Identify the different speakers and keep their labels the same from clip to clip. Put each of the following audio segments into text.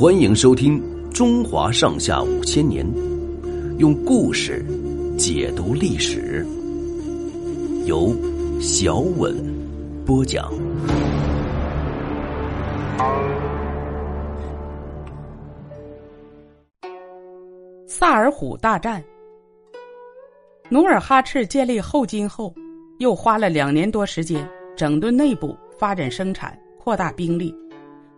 Speaker 1: 欢迎收听《中华上下五千年》，用故事解读历史，由小稳播讲。
Speaker 2: 萨尔浒大战。努尔哈赤建立后金后，又花了两年多时间整顿内部、发展生产、扩大兵力。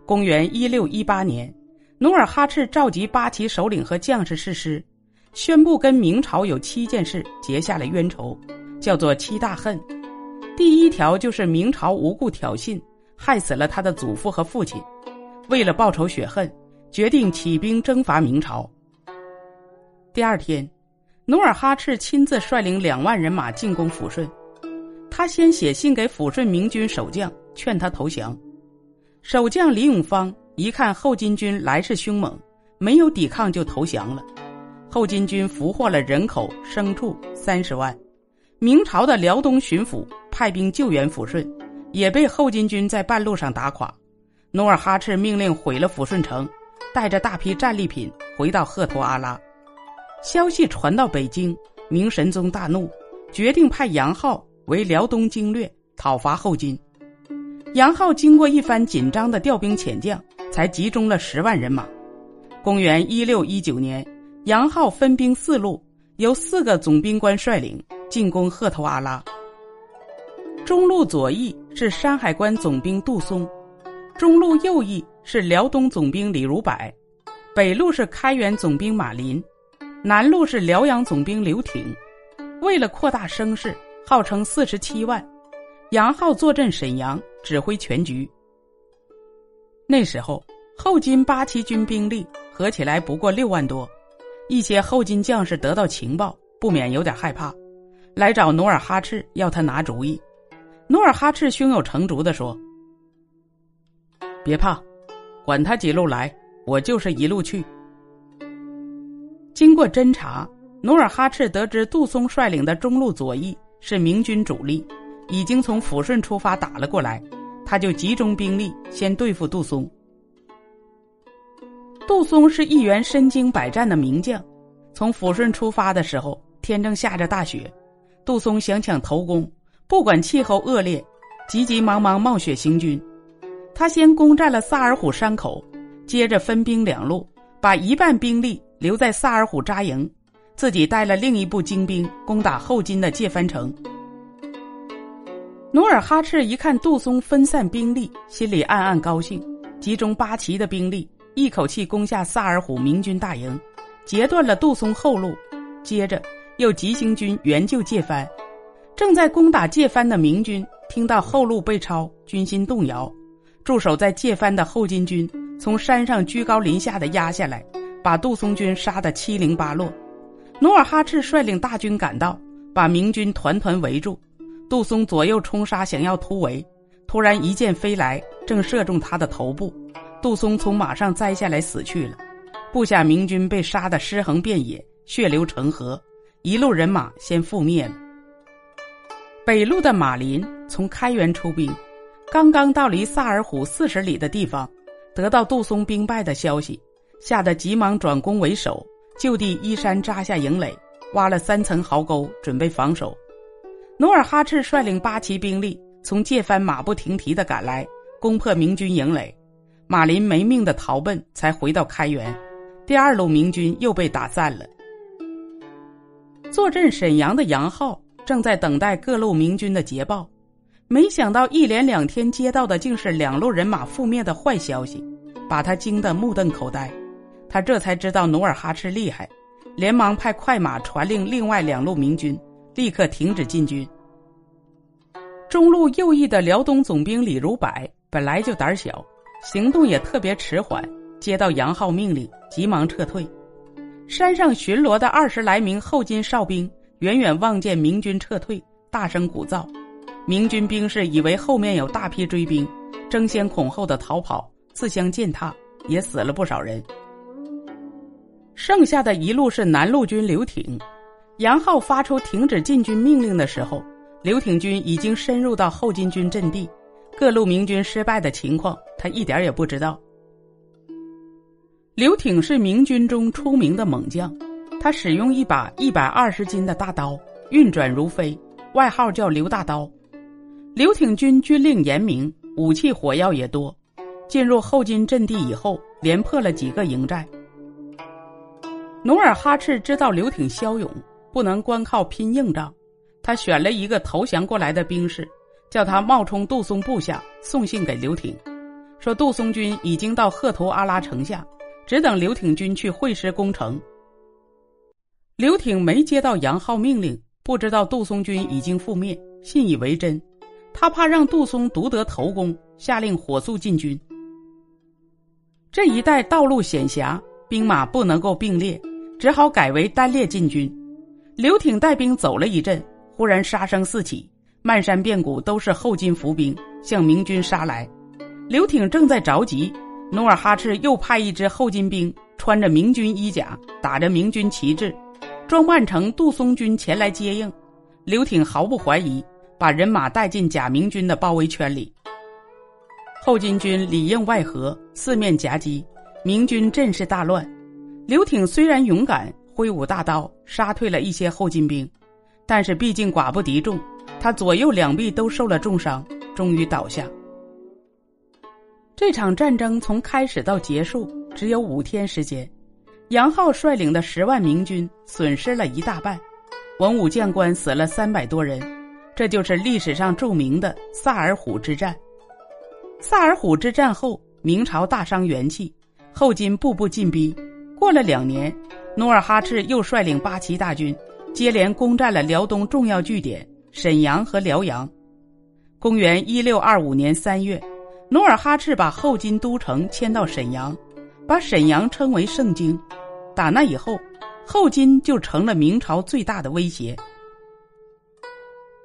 Speaker 2: 公元一六一八年，努尔哈赤召集八旗首领和将士誓师，宣布跟明朝有七件事结下了冤仇，叫做七大恨。第一条就是明朝无故挑衅，害死了他的祖父和父亲，为了报仇雪恨，决定起兵征伐明朝。第二天。努尔哈赤亲自率领两万人马进攻抚顺，他先写信给抚顺明军守将，劝他投降。守将李永芳一看后金军来势凶猛，没有抵抗就投降了。后金军俘获了人口、牲畜三十万。明朝的辽东巡抚派兵救援抚顺，也被后金军在半路上打垮。努尔哈赤命令毁了抚顺城，带着大批战利品回到赫图阿拉。消息传到北京，明神宗大怒，决定派杨浩为辽东经略，讨伐后金。杨浩经过一番紧张的调兵遣将，才集中了十万人马。公元一六一九年，杨浩分兵四路，由四个总兵官率领进攻赫图阿拉。中路左翼是山海关总兵杜松，中路右翼是辽东总兵李如柏，北路是开原总兵马林。南路是辽阳总兵刘挺，为了扩大声势，号称四十七万。杨浩坐镇沈阳，指挥全局。那时候后金八旗军兵力合起来不过六万多，一些后金将士得到情报，不免有点害怕，来找努尔哈赤要他拿主意。努尔哈赤胸有成竹的说：“别怕，管他几路来，我就是一路去。”经过侦查，努尔哈赤得知杜松率领的中路左翼是明军主力，已经从抚顺出发打了过来，他就集中兵力先对付杜松。杜松是一员身经百战的名将，从抚顺出发的时候，天正下着大雪，杜松想抢头功，不管气候恶劣，急急忙忙冒雪行军。他先攻占了萨尔浒山口，接着分兵两路，把一半兵力。留在萨尔浒扎营，自己带了另一部精兵攻打后金的界藩城。努尔哈赤一看杜松分散兵力，心里暗暗高兴，集中八旗的兵力，一口气攻下萨尔浒明军大营，截断了杜松后路。接着又急行军援救界藩。正在攻打界藩的明军听到后路被抄，军心动摇，驻守在界藩的后金军从山上居高临下的压下来。把杜松军杀得七零八落，努尔哈赤率领大军赶到，把明军团团围住。杜松左右冲杀，想要突围，突然一箭飞来，正射中他的头部。杜松从马上栽下来，死去了。部下明军被杀得尸横遍野，血流成河，一路人马先覆灭了。北路的马林从开原出兵，刚刚到离萨尔浒四十里的地方，得到杜松兵败的消息。吓得急忙转攻为守，就地依山扎下营垒，挖了三层壕沟，准备防守。努尔哈赤率领八旗兵力从界藩马不停蹄的赶来，攻破明军营垒。马林没命的逃奔，才回到开原。第二路明军又被打散了。坐镇沈阳的杨浩正在等待各路明军的捷报，没想到一连两天接到的竟是两路人马覆灭的坏消息，把他惊得目瞪口呆。他这才知道努尔哈赤厉害，连忙派快马传令另外两路明军立刻停止进军。中路右翼的辽东总兵李如柏本来就胆小，行动也特别迟缓，接到杨浩命令，急忙撤退。山上巡逻的二十来名后金哨兵远远望见明军撤退，大声鼓噪。明军兵士以为后面有大批追兵，争先恐后的逃跑，自相践踏，也死了不少人。剩下的一路是南路军刘挺，杨浩发出停止进军命令的时候，刘挺军已经深入到后金军阵地，各路明军失败的情况他一点也不知道。刘挺是明军中出名的猛将，他使用一把一百二十斤的大刀，运转如飞，外号叫刘大刀。刘挺军军令严明，武器火药也多。进入后金阵地以后，连破了几个营寨。努尔哈赤知道刘挺骁勇，不能光靠拼硬仗，他选了一个投降过来的兵士，叫他冒充杜松部下，送信给刘挺，说杜松军已经到赫图阿拉城下。只等刘挺军去会师攻城。刘挺没接到杨浩命令，不知道杜松军已经覆灭，信以为真。他怕让杜松独得头功，下令火速进军。这一带道路险狭，兵马不能够并列，只好改为单列进军。刘挺带兵走了一阵，忽然杀声四起，漫山遍谷都是后金伏兵向明军杀来。刘挺正在着急。努尔哈赤又派一支后金兵，穿着明军衣甲，打着明军旗帜，装扮成杜松军前来接应。刘挺毫不怀疑，把人马带进假明军的包围圈里。后金军里应外合，四面夹击，明军阵势大乱。刘挺虽然勇敢，挥舞大刀杀退了一些后金兵，但是毕竟寡不敌众，他左右两臂都受了重伤，终于倒下。这场战争从开始到结束只有五天时间，杨浩率领的十万明军损失了一大半，文武将官死了三百多人，这就是历史上著名的萨尔浒之战。萨尔浒之战后，明朝大伤元气，后金步步进逼。过了两年，努尔哈赤又率领八旗大军，接连攻占了辽东重要据点沈阳和辽阳。公元一六二五年三月。努尔哈赤把后金都城迁到沈阳，把沈阳称为盛京。打那以后，后金就成了明朝最大的威胁。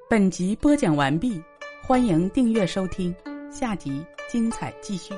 Speaker 2: 本集播讲完毕，欢迎订阅收听，下集精彩继续。